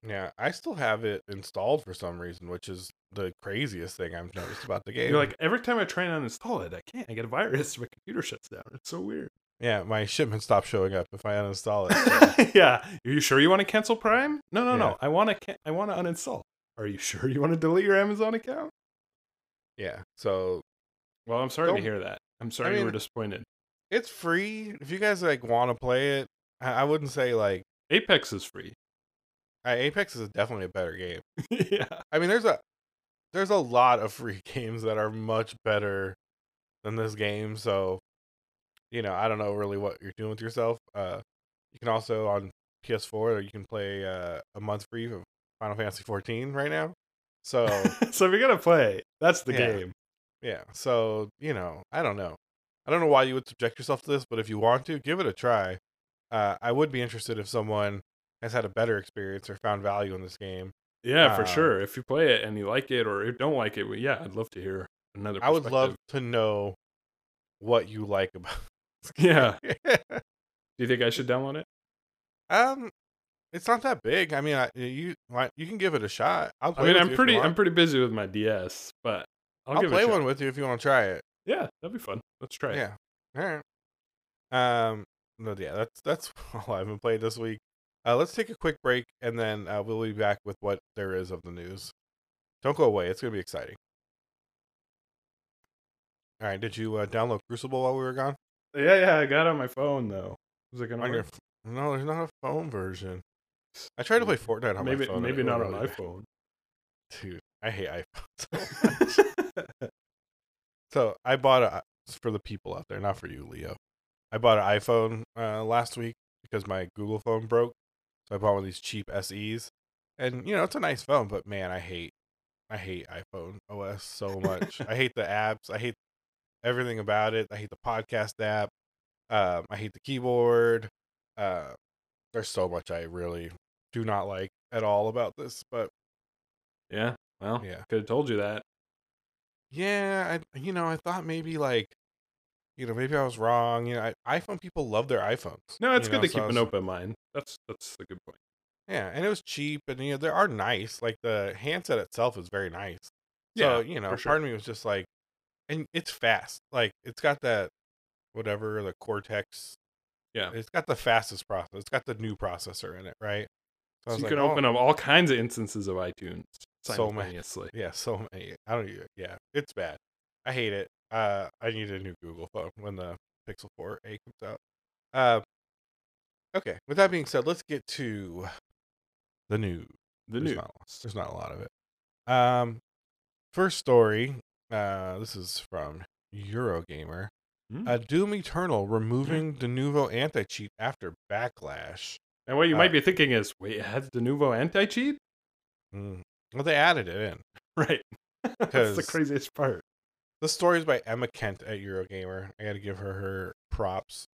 Yeah, I still have it installed for some reason, which is the craziest thing I've noticed about the game. You're like every time I try and uninstall it, I can't. I get a virus. My computer shuts down. It's so weird. yeah, my shipment stops showing up if I uninstall it. so- yeah. Are you sure you want to cancel Prime? No, no, Yeah. no. I want to. Can- I want to uninstall. Are you sure you want to delete your Amazon account? yeah, so Well, I'm sorry to hear that. I'm sorry you mean- were disappointed. It's free. If you guys like want to play it, I, I wouldn't say like Apex is free. uh, Apex is definitely a better game. yeah. I mean, there's a there's a lot of free games that are much better than this game. So, you know, I don't know really what you're doing with yourself. Uh, you can also on PS4 you can play uh, a month free of Final Fantasy 14 right now. So so if you're gonna play, that's the Yeah. game. yeah, so you know, I don't know. I don't know why you would subject yourself to this, but if you want to, give it a try. Uh, I would be interested if someone has had a better experience or found value in this game. Yeah, for Um, sure. If you play it and you like it, or don't like it, well, yeah, I'd love to hear another. I would love to know what you like about. Yeah. Do you think I should download it? um, it's not that big. I mean, I, you you can give it a shot. I'll I play mean, with I'm you if you pretty. I'm pretty busy with my DS, but I'll, I'll play one with you if you want to try it. Yeah, that'd be fun. Let's try it. Yeah. All right. Um. No. Yeah. That's that's all I haven't played this week. Uh, let's take a quick break and then uh, we'll be back with what there is of the news. Don't go away. It's gonna be exciting. All right. Did you uh, download Crucible while we were gone? yeah, yeah. I got it on my phone though. Was it gonna On your work? f- no, there's not a phone version. I tried to play Fortnite on maybe my phone. maybe not on really bad. iPhone. Dude, I hate iPhones. so I bought a for the people out there, not for you, Leo. I bought an iPhone uh, last week because my Google phone broke. So I bought one of these cheap SEs, and you know it's a nice phone, but man, I hate, I hate iPhone OS so much. I hate the apps. I hate everything about it. I hate the podcast app. Um, I hate the keyboard. Uh, there's so much I really do not like at all about this, but yeah. Well, Yeah. Could have told you that. Yeah, I you know, I thought maybe like you know, maybe I was wrong. You know, I, iPhone people love their iPhones. No, it's good know, to so keep I an open mind. That's that's a good point. Yeah, and it was cheap and you know, they are nice. Like the handset itself is very nice. So, you know, sure. part of me was just like and it's fast. Like it's got that whatever, the Cortex. Yeah. It's got the fastest process. It's got the new processor in it, right? So was you like, can oh, open up all kinds of instances of iTunes So many. Yeah, so many. I don't even. Yeah, it's bad. I hate it. Uh, I need a new Google phone when the Pixel 4a comes out. Uh, okay. With that being said, let's get to the news. The new. not, there's not a lot of it. Um, first story. Uh, this is from Eurogamer. Hmm. Uh, Doom Eternal removing Denuvo anti cheat after backlash. And what you uh, might be thinking is, wait, it has Denuvo anti cheat? Mm. Well, they added it in. Right. That's the craziest part. The story is by Emma Kent at Eurogamer. I got to give her her props.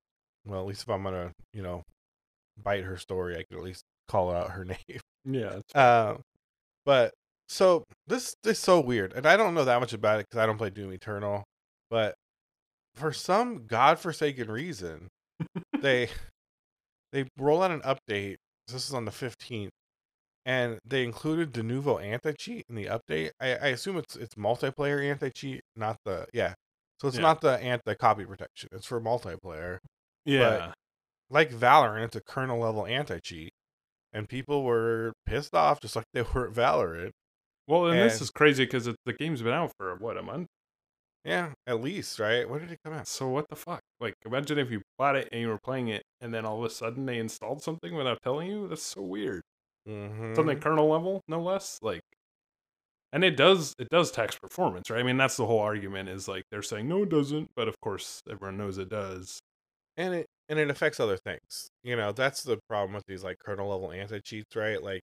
Well, at least if I'm gonna, you know, bite her story, I can at least call out her name. Yeah. Uh, but so this this is so weird, and I don't know that much about it because I don't play Doom Eternal. But for some godforsaken reason, they they roll out an update. This is on the 15th, and they included Denuvo anti cheat in the update. I, I assume it's it's multiplayer anti cheat, not the yeah. So it's Yeah. not the anti copy protection. It's for multiplayer. yeah. Like Valorant, it's a kernel level anti cheat, and people were pissed off just like they were at Valorant. well, and this is crazy because the game's been out for, what, a month? Yeah, at least, right? When did it come out? So what the fuck? Like, imagine if you bought it and you were playing it, and then all of a sudden they installed something without telling you. That's so weird. Mm-hmm. Something kernel level, no less. Like, and it does it does tax performance, right? I mean, that's the whole argument. Is like they're saying no, it doesn't, but of course everyone knows it does. and it and it affects other things. You know, that's the problem with these like kernel level anti cheats, right? Like,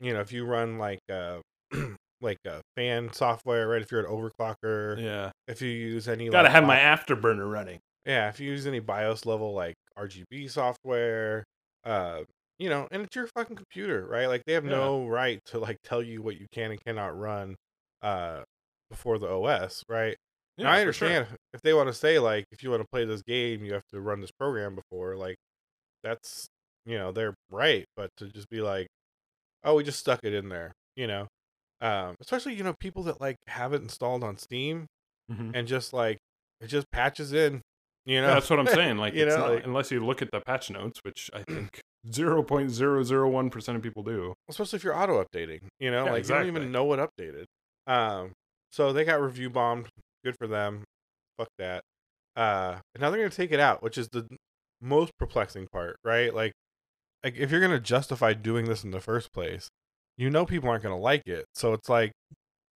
you know, if you run like uh like a fan software, right? If you're an overclocker, Yeah, if you use any gotta like, have my afterburner running. yeah, if you use any BIOS level like RGB software, uh, you know, and it's your fucking computer, right? Like they have Yeah. no right to like tell you what you can and cannot run uh before the OS, right? Yeah, Now, I for sure. understand if they want to say like if you want to play this game, you have to run this program before. Like that's you know they're right, but to just be like, oh, we just stuck it in there, you know, um, especially you know people that like have it installed on Steam Mhm. and just like it just patches in, you know. Yeah, that's what I'm saying. Like, You it's know, not, like- unless you look at the patch notes, which I think zero point zero zero one percent of people do. especially if you're auto updating, you know, Yeah, like you don't even know what updated. Um, so they got review bombed. Good for them. Fuck that. Uh, and now they're gonna take it out, which is the most perplexing part, right? Like, like if you're gonna justify doing this in the first place, you know people aren't gonna like it. So it's like,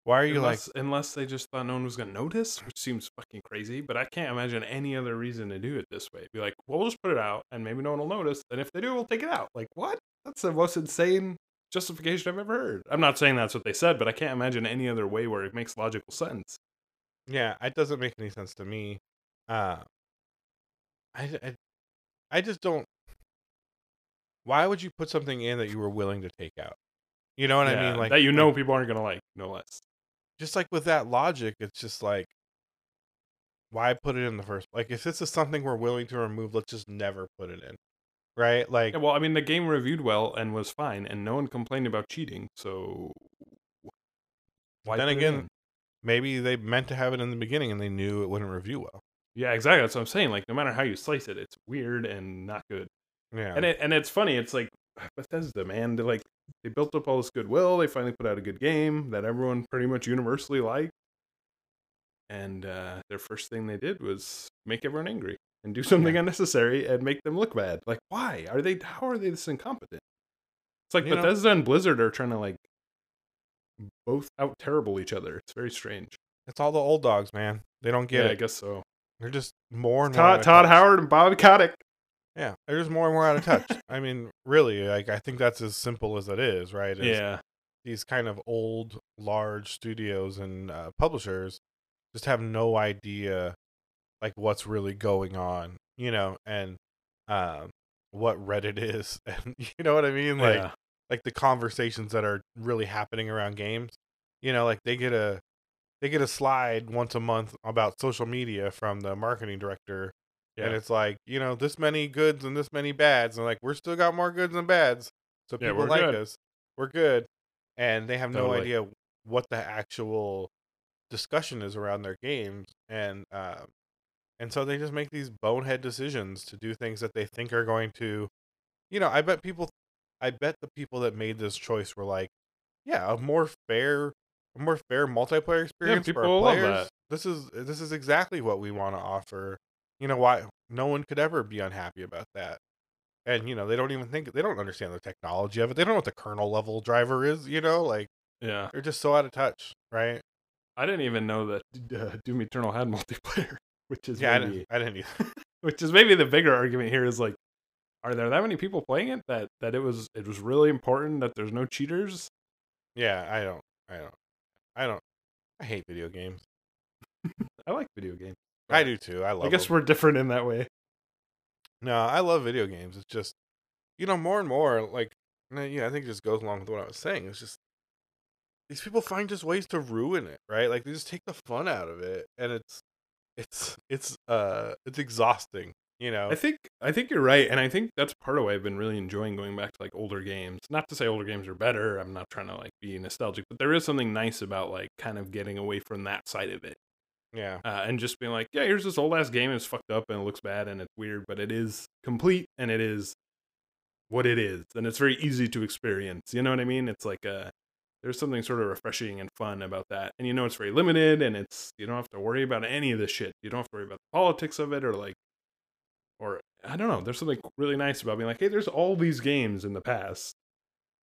why are you unless, unless they just thought no one was gonna notice, which seems fucking crazy. But I can't imagine any other reason to do it this way. Be like, well, we'll just put it out, and maybe no one will notice. And if they do, we'll take it out. Like, what? That's the most insane justification I've ever heard. I'm not saying that's what they said, but I can't imagine any other way where it makes logical sense. yeah, it doesn't make any sense to me. Uh, I, I, I just don't. Why would you put something in that you were willing to take out? You know what I mean? Like that you like- know people aren't gonna like, no less. Just like with that logic, it's just like, why put it in the first? Like, if this is something we're willing to remove, let's just never put it in, right? Like, Yeah, well, I mean, the game reviewed well and was fine, and no one complained about cheating. So why? then again, maybe they meant to have it in the beginning and they knew it wouldn't review well. yeah, exactly. That's what I'm saying. Like, no matter how you slice it, it's weird and not good. Yeah, And it and it's funny. It's like Bethesda, man. they're like they built up all this goodwill. They finally put out a good game that everyone pretty much universally liked. And uh, their first thing they did was make everyone angry and do something Yeah. unnecessary and make them look bad. Like, why are they? How are they this incompetent? It's like You know- Bethesda and Blizzard are trying to like both out terrible each other. It's very strange. it's all the old dogs, man. They don't get yeah, I guess so. They're just more and Todd of Todd. Howard and Bob Kotick. Yeah, they're just more and more out of touch. I mean, really, like I think that's as simple as it is, right? Is Yeah, these kind of old, large studios and uh, publishers just have no idea like what's really going on, you know, and um, what Reddit is, and you know what I mean, like yeah. like the conversations that are really happening around games. You know, like they get a they get a slide once a month about social media from the marketing director. And it's like, you know, this many goods and this many bads. And like, we're still got more goods and bads. So Yeah, people like good. us. We're good. And they have no idea what the actual discussion is around their games. And um and so they just make these bonehead decisions to do things that they think are going to you know, I bet people I bet the people that made this choice were like, yeah, a more fair a more fair multiplayer experience for people our players. This is this is exactly what we want to offer. You know why no one could ever be unhappy about that. And you know, they don't even think they don't understand the technology of it. They don't know what the kernel level driver is, you know, like Yeah. they're just so out of touch, right? I didn't even know that uh, Doom Eternal had multiplayer, which is Yeah, I didn't, I didn't either. which is maybe the bigger argument here is like, are there that many people playing it that that it was it was really important that there's no cheaters? yeah, I don't I don't I don't I hate video games. I like video games. I do too. I love I guess them. we're different in that way. No, I love video games. It's just, you know, more and more like, yeah, I think it just goes along with what I was saying. It's just these people find just ways to ruin it, right? Like they just take the fun out of it, and it's, it's, it's, uh, it's exhausting. You know, I think I think you're right, and I think that's part of why I've been really enjoying going back to like older games. Not to say older games are better. I'm not trying to like be nostalgic, but there is something nice about like kind of getting away from that side of it. Yeah, uh, and just being like, yeah, here's this old ass game. It's fucked up and it looks bad and it's weird, but it is complete and it is what it is, and it's very easy to experience. You know what I mean? It's like a there's something sort of refreshing and fun about that. And you know it's very limited and it's you don't have to worry about any of this shit. You don't have to worry about the politics of it or like or I don't know. There's something really nice about being like, hey, there's all these games in the past.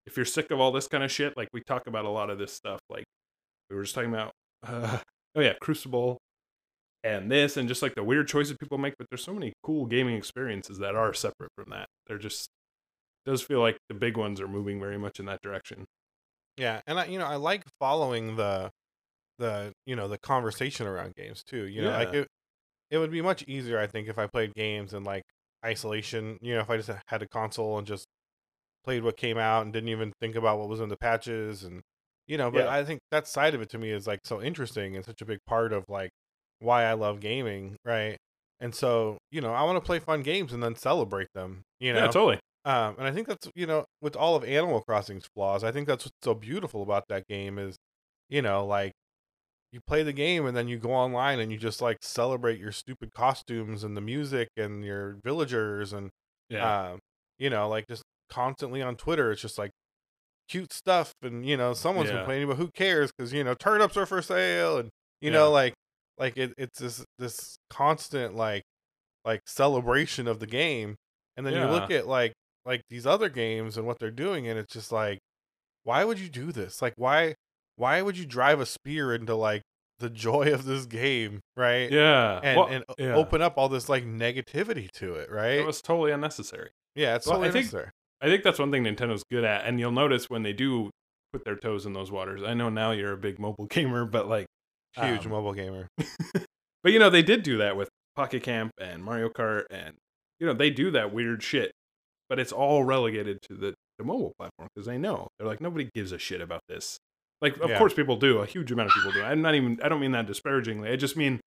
If you're sick of all this kind of shit, like we talk about a lot of this stuff, like we were just talking about, uh, oh yeah, Crucible, and this, and just like the weird choices people make. But there's so many cool gaming experiences that are separate from that. They're just does feel like the big ones are moving very much in that direction. Yeah, and I you know I like following the the you know the conversation around games too. You know, like Yeah. it it would be much easier I think if I played games in like isolation. You know, if I just had a console and just played what came out and didn't even think about what was in the patches and you know. But Yeah. I think that side of it to me is like so interesting and such a big part of like why I love gaming, right? And so you know I want to play fun games and then celebrate them. You know, Yeah, totally. um, and I think that's you know, with all of Animal Crossing's flaws, I think that's what's so beautiful about that game is, you know, like you play the game and then you go online and you just like celebrate your stupid costumes and the music and your villagers and Yeah. um, you know, like just constantly on Twitter, it's just like cute stuff and you know, someone's Yeah. complaining, but who cares? Because you know, turnips are for sale and you Yeah. know, like like it, it's this this constant like like celebration of the game, and then you look at like like these other games and what they're doing, and it's just like, why would you do this? Like, why why would you drive a spear into like the joy of this game, right? yeah. And Well, and yeah. open up all this like negativity to it, right? It was totally unnecessary. yeah, it's well, totally I think- necessary. I think that's one thing Nintendo's good at, and you'll notice when they do put their toes in those waters. I know now you're a big mobile gamer, but like, Huge um, mobile gamer. but you know they did do that with Pocket Camp and Mario Kart, and you know they do that weird shit, but it's all relegated to the the mobile platform because they know they're like nobody gives a shit about this. Like, of Yeah. course, people do. A huge amount of people do. I'm not even. I don't mean that disparagingly. I just mean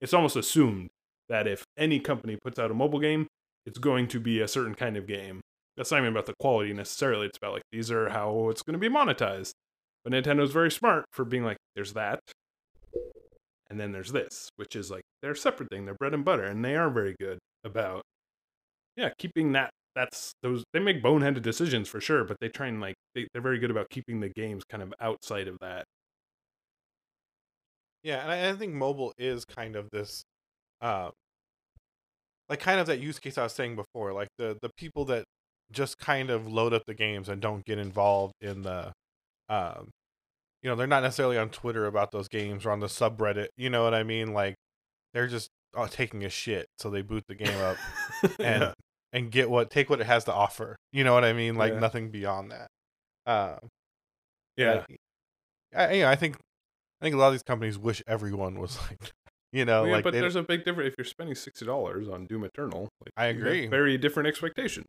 it's almost assumed that if any company puts out a mobile game, it's going to be a certain kind of game. That's not even about the quality necessarily. It's about like these are how it's going to be monetized. But Nintendo's very smart for being like, there's that, and then there's this, which is like they're a separate thing. They're bread and butter, and they are very good about, yeah, keeping that. That's those. They make boneheaded decisions for sure, but they try and like they, they're very good about keeping the games kind of outside of that. Yeah, and I, I think mobile is kind of this, uh, like kind of that use case I was saying before, like the the people that just kind of load up the games and don't get involved in the, um, you know, they're not necessarily on Twitter about those games or on the subreddit. You know what I mean? Like they're just uh, taking a shit, so they boot the game up and Yeah. and get what take what it has to offer. You know what I mean? Like Yeah. nothing beyond that. Um, yeah. like, I, you know, I think I think a lot of these companies wish everyone was like, that, you know, yeah, like but there's a big difference if you're spending sixty dollars on Doom Eternal. Like, I agree. Very different expectation.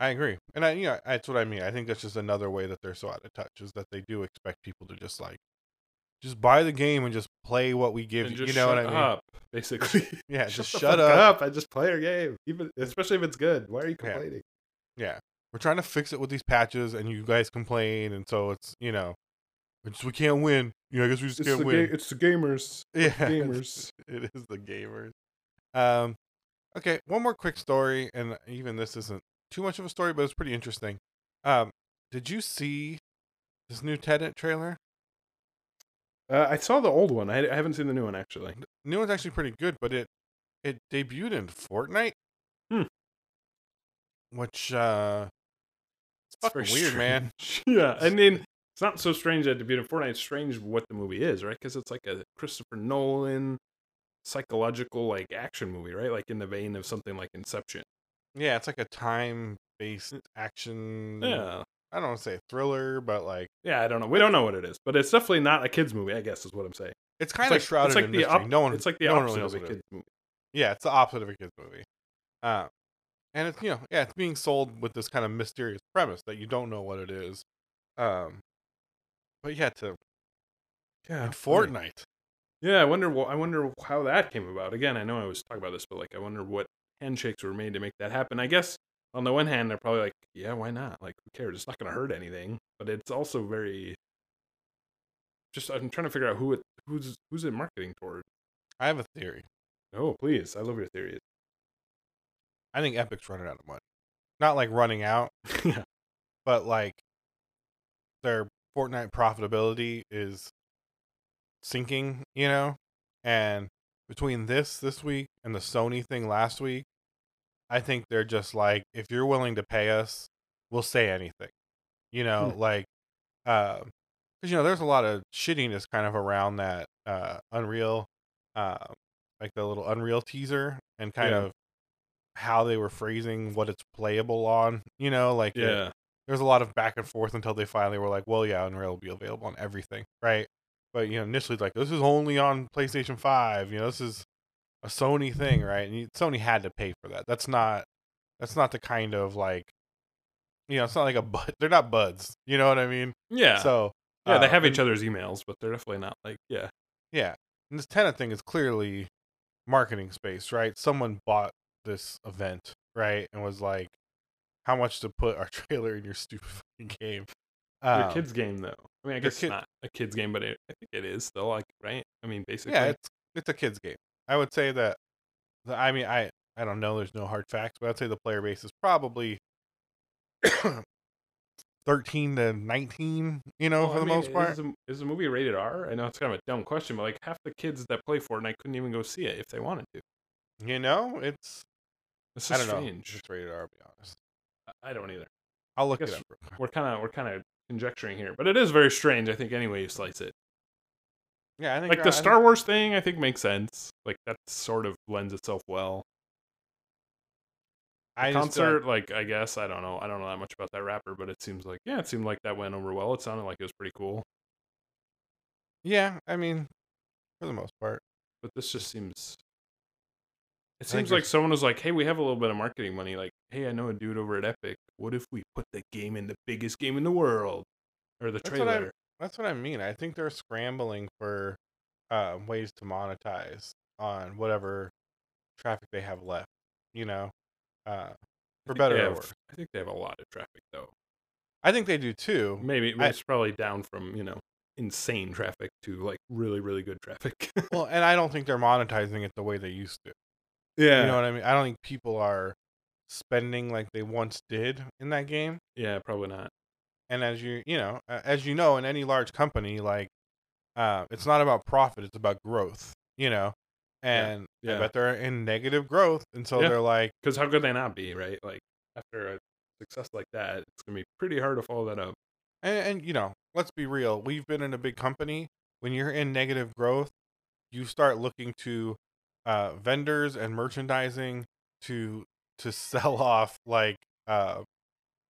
I agree, and I, you know, that's what I mean. I think that's just another way that they're so out of touch is that they do expect people to just like, just buy the game and just play what we give and you. You know what I mean? up, basically. Yeah, just the shut fuck up. I just play your game, even especially if it's good. Why are you complaining? Yeah, we're trying to fix it with these patches, and you guys complain, and so it's you know, it's, we can't win. You know, I guess we just It's can't the, win. ga- it's the gamers. yeah, gamers. it is the gamers. Um, okay, one more quick story, and even this isn't too much of a story, but it's pretty interesting. Um, did you see this new Tenet trailer? Uh, I saw the old one. I, I haven't seen the new one actually. New one's actually pretty good, but it it debuted in Fortnite. Hmm. Which uh, it's fucking weird, man. yeah, I mean, it's not so strange that to be in Fortnite. It's strange what the movie is, right? Because it's like a Christopher Nolan psychological like action movie, right? Like in the vein of something like Inception. Yeah, it's like a time based action. Yeah, I don't want to say thriller, but like yeah. I don't know. We don't know what it is, but it's definitely not a kids movie. I guess is what I'm saying. it's kind of like, shrouded it's like in the mystery. op- no one, It's like the no one opposite really knows of a what it is. kids movie. Yeah, it's the opposite of a kids movie. Uh, and it's you know, yeah, it's being sold with this kind of mysterious premise that you don't know what it is. Um, but yeah, to Yeah, in Fortnite. Yeah, I wonder. wh- I wonder how that came about. Again, I know I was talking about this, but like, I wonder what handshakes were made to make that happen. I guess on the one hand, they're probably like, yeah, why not? Like, who cares? It's not going to hurt anything. But it's also very. Just I'm trying to figure out who it who's who's it marketing toward. I have a theory. Oh, please! I love your theories. I think Epic's running out of money. Not like running out, yeah, but like they're Fortnite profitability is sinking, you know? And between this this week and the Sony thing last week, I think they're just like, if you're willing to pay us, we'll say anything. You know, Hmm. like, uh, because you know, there's a lot of shittiness kind of around that uh, Unreal, uh, like the little Unreal teaser, and kind Yeah. of how they were phrasing what it's playable on. You know, like it- Yeah. there's a lot of back and forth until they finally were like, well, yeah, Unreal will be available on everything, right? But you know, initially, like this is only on PlayStation Five. You know, this is a Sony thing, right? And you, Sony had to pay for that. That's not that's not the kind of like, you know, it's not like a bud. They're not buds. You know what I mean? Yeah. So yeah, they uh, have and- each other's emails, but they're definitely not like yeah. Yeah, and this Tenet thing is clearly marketing space, right? Someone bought this event, right, and was like, "How much to put our trailer in your stupid fucking game?" Um, kids game though. I mean, I guess kid- not a kids game, but it, I think it is still like right. I mean, basically. yeah, it's it's a kids game. I would say that. The, I mean, I I don't know. There's no hard facts, but I'd say the player base is probably thirteen to nineteen. You know, Well, for I the mean, most part. Is the, is the movie rated R? I know it's kind of a dumb question, but like half the kids that play Fortnite couldn't even go see it if they wanted to. You know, it's It's I don't know. strange. It's rated R. To be honest, I- I don't either. I'll look it up. We're kind of we're kind of conjecturing here, but it is very strange. I think any way you slice it, Yeah, I think like uh, I the think- Star Wars thing, I think makes sense. Like that sort of lends itself well. I just feel like- Concert, like I guess I don't know. I don't know that much about that rapper, but it seems like yeah, it seemed like that went over well. It sounded like it was pretty cool. Yeah, I mean, for the most part. But this just seems. It seems like someone was like, "Hey, we have a little bit of marketing money. Like, hey, I know a dude over at Epic. What if we put the game in the biggest game in the world, or the That's what I- trailer?" That's what I mean. I think they're scrambling for uh, ways to monetize on whatever traffic they have left. You know, uh, for better they or worse. I think they have a lot of traffic though. I think they do too. Maybe I- it's probably down from you know insane traffic to like really really good traffic. Well, and I don't think they're monetizing it the way they used to. Yeah, You know what I mean? I don't think people are spending like they once did in that game. yeah, probably not. And as you you know, as you know, in any large company, like uh, it's not about profit; it's about growth. You know, Yeah, and I yeah. bet they're in negative growth, and so Yeah. they're like. Because how could they not be right? Like after a success like that, it's gonna be pretty hard to follow that up. and, and you know let's be real we've been in a big company when you're in negative growth you start looking to uh vendors and merchandising to to sell off like uh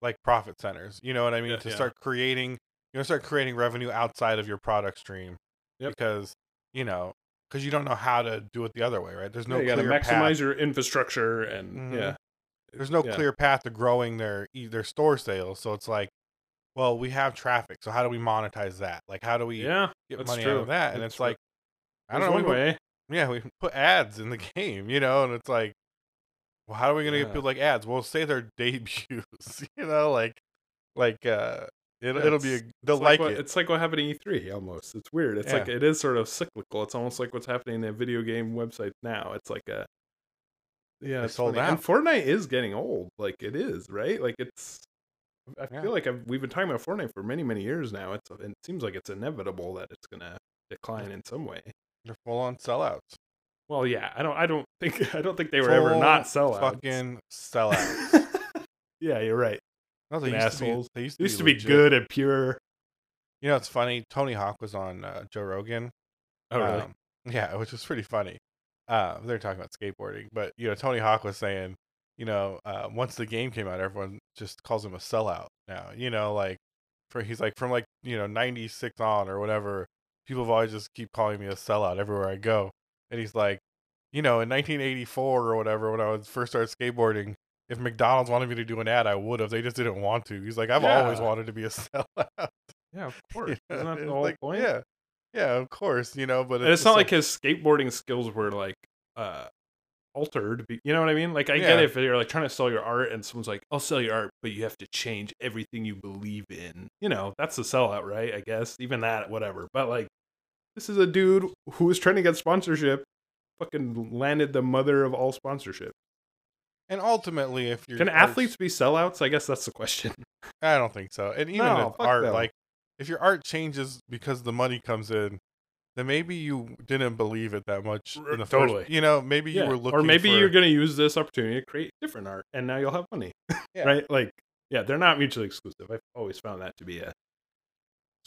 like profit centers you know what i mean Yeah, to yeah. start creating you know start creating revenue outside of your product stream Yep. because you know because you don't know how to do it the other way right there's no yeah, you gotta clear maximize path your infrastructure and Mhm. yeah, there's no Yeah. clear path to growing their their store sales so it's like well we have traffic so how do we monetize that like how do we yeah. get money true. out of that and That's it's true. like i don't know one put, way. Yeah we put ads in the game you know and it's like well how are we gonna get people like ads well say their debuts you know like like uh it'll, Yeah, it'll be a, they'll it's like, what, it It's like what happened to E3 almost. It's weird. It's like it is sort of cyclical. It's almost like what's happening in the video game websites now. It's like a yeah, it's sold funny. out. And Fortnite is getting old. Like it is, right? Like it's. I Yeah. feel like I've, we've been talking about Fortnite for many, many years now. It's it seems like it's inevitable that it's gonna decline in some way. They're full on sellouts Well, yeah, I don't, I don't think, I don't think they were ever not sellouts. fucking sellouts yeah, you're right. no, they used to be, assholes. they used to used be, to be good and pure. you know it's funny tony hawk was on uh, joe rogan Oh, really? Um, yeah, which was pretty funny. Uh, they're talking about skateboarding, but you know, Tony Hawk was saying, you know, uh, once the game came out, everyone just calls him a sellout now. You know, like for he's like from like you know '96 on or whatever. People have always just keep calling me a sellout everywhere I go, and he's like, you know, in 1984 or whatever, when I was first started skateboarding, if McDonald's wanted me to do an ad, I would have. They just didn't want to. He's like, I've always wanted to be a sellout. yeah, of You course. know, Isn't that the whole like, point? Yeah, yeah, of course. You know, but it's just not like his skateboarding skills were like uh altered you know what i mean? Like i get it if you're like trying to sell your art and someone's like i'll sell your art but you have to change everything you believe in. You know that's the sellout right? I guess even that whatever. But like this is a dude who was trying to get sponsorship fucking landed the mother of all sponsorship. And ultimately, if you're can athletes be sellouts? I guess that's the question. I don't think so. And even No, if art, no. like if your art changes because the money comes in, then maybe you didn't believe it that much in the Totally. first. You know, maybe Yeah. you were looking, or maybe for- you're going to use this opportunity to create different art, and now you'll have money, Yeah. right? Like, yeah, they're not mutually exclusive. I've always found that to be a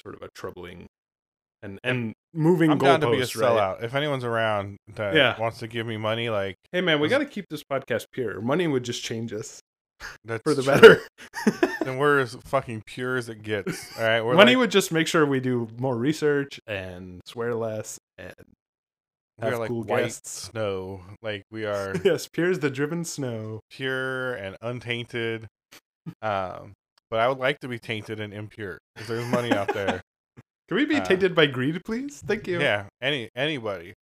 sort of a troubling and and moving I'm down to be a goalpost, right? sellout. If anyone's around that Yeah. wants to give me money, like Hey man, we got to keep this podcast pure. Money would just change us that's for the true. better. and we're as fucking pure as it gets. All right, we're Money like, would just make sure we do more research and swear less and we are have like cool white guests. snow. Like we are yes, pure as the driven snow. pure and untainted. Um, but I would like to be tainted and impure. If there's money out there, Can we be Uh, tainted by greed, please? Thank you. yeah, any anybody,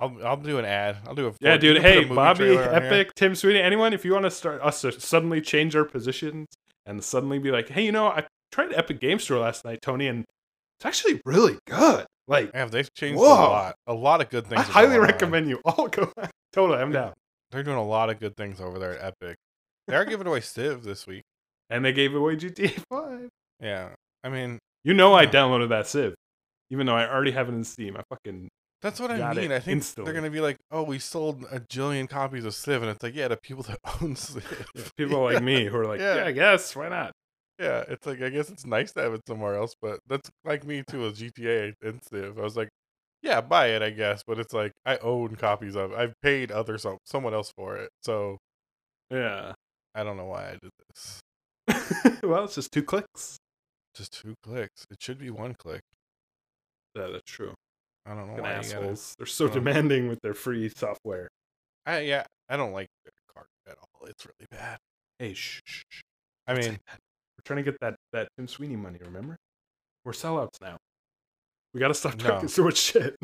I'll I'll do an ad. I'll do a Yeah, dude. Hey, Bobby. Epic, Tim Sweeney, anyone, if you want to start us to suddenly change our positions and suddenly be like, hey, you know, I tried Epic Game Store last night, Tony, and it's actually really good. Like, Yeah, they've changed Whoa. a lot. A lot of good things. I highly on. recommend you all go. totally, I'm down. They're doing a lot of good things over there at Epic. They are giving away Civ this week. And they gave away GTA 5. Yeah, I mean You know, I downloaded that Civ, even though I already have it in Steam. I fucking that's what I mean. I think instantly. they're gonna be like, "Oh, we sold a jillion copies of Civ," and it's like, yeah, the people that own Civ. people like me who are like, Yeah. yeah, I guess why not? Yeah, it's like I guess it's nice to have it somewhere else, but that's like me too with GTA and Civ. I was like, yeah, buy it, I guess, but it's like I own copies of. it. I've paid other some someone else for it, so Yeah. I don't know why I did this. well, it's just two clicks. Just two clicks. It should be one click. Yeah, that's true. I don't know why. You gotta, assholes. They're so demanding with their free software. I yeah, I don't like their card at all. It's really bad. Hey, shh, shh, shh. I mean, we're trying to get that that Tim Sweeney money. Remember, we're sellouts now. We got to stop No. talking so much shit.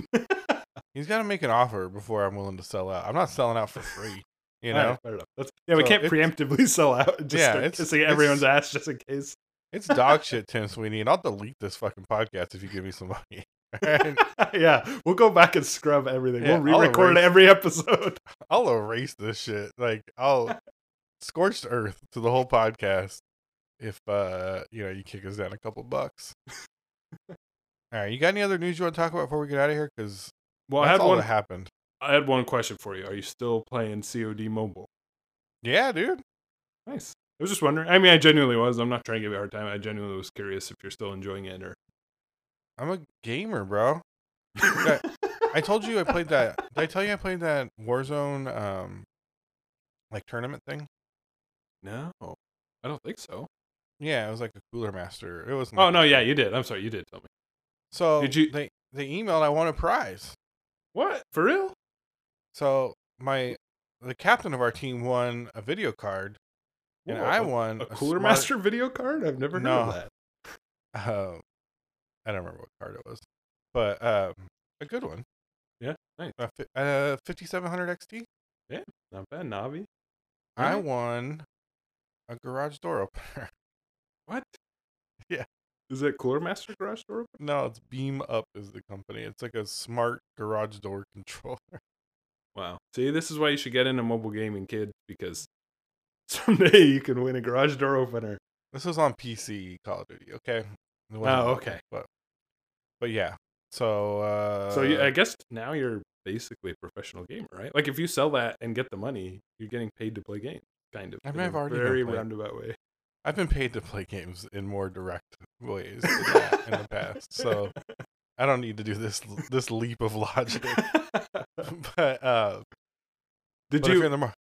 he's got to make an offer before I'm willing to sell out. I'm not selling out for free. You know, right, fair enough. That's, yeah, we can't preemptively sell out. Just Yeah, it's- kissing it's- everyone's ass just in case. it's dog shit, Tim Sweeney, and I'll delete this fucking podcast if you give me some money. Yeah, we'll go back and scrub everything. Yeah, we'll re-record every episode. I'll erase this shit. Like I'll scorched earth to the whole podcast if uh you know you kick us down a couple bucks. All right, you got any other news you want to talk about before we get out of here? Because Well, I had one. that happened. I had one question for you. Are you still playing COD Mobile? Yeah, dude. Nice. I was just wondering. I mean, I genuinely was. I'm not trying to give you a hard time. I genuinely was curious if you're still enjoying it or. I'm a gamer, bro. I told you I played that. Did I tell you I played that Warzone um like tournament thing? no, I don't think so. Yeah, it was like a cooler master. It was. Oh no, yeah, you did. I'm sorry, you did tell me. So Did you- They they emailed. I won a prize. What for real? So my the captain of our team won a video card, and Whoa, I a- won a Cooler smart- Master video card. I've never heard of that. Uh, I don't remember what card it was, but um, a good one. Yeah, nice. Uh, fi- uh 5700 XT. Yeah, not bad, Navi. I Alright. won a garage door opener. What? Yeah. Is it Cooler Master Garage Door? no, it's Beam Up is the company. It's like a smart garage door controller. Wow. See, this is why you should get into mobile gaming, kid, because someday you can win a garage door opener. This was on PC Call of Duty. Okay. Oh, okay. But but yeah. So uh, so you, I guess now you're basically a professional gamer, right? Like if you sell that and get the money, you're getting paid to play games, kind of. I mean, I've already very roundabout way. I've been paid to play games in more direct ways in the past. So I don't need to do this this leap of logic. but uh Did but you? in the mar-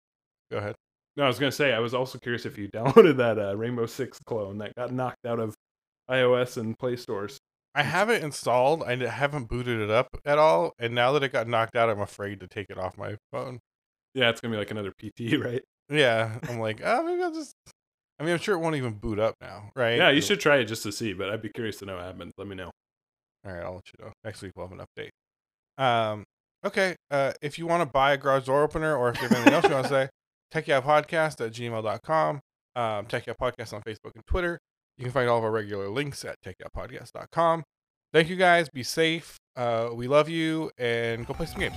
go ahead. No, I was gonna say I was also curious if you downloaded that uh, Rainbow Six clone that got knocked out of iOS and Play stores. I have it installed. I haven't booted it up at all, and now that it got knocked out, I'm afraid to take it off my phone. Yeah, it's gonna be like another PT, right? Yeah, I'm like, oh, maybe I'll just. I mean, I'm sure it won't even boot up now, right? Yeah, you It'll- should try it just to see. But I'd be curious to know what happens. Let me know. All right, I'll let you know. Next week we'll have an update. Um, okay. Uh, if you want to buy a garage door opener, or if you have anything else you want to say, techyachtpodcast at gmail.com. Um, Tech Yacht Podcast on Facebook and Twitter. You can find all of our regular links at techyachtpodcast.com. Thank you guys. Be safe. Uh, we love you, and go play some games.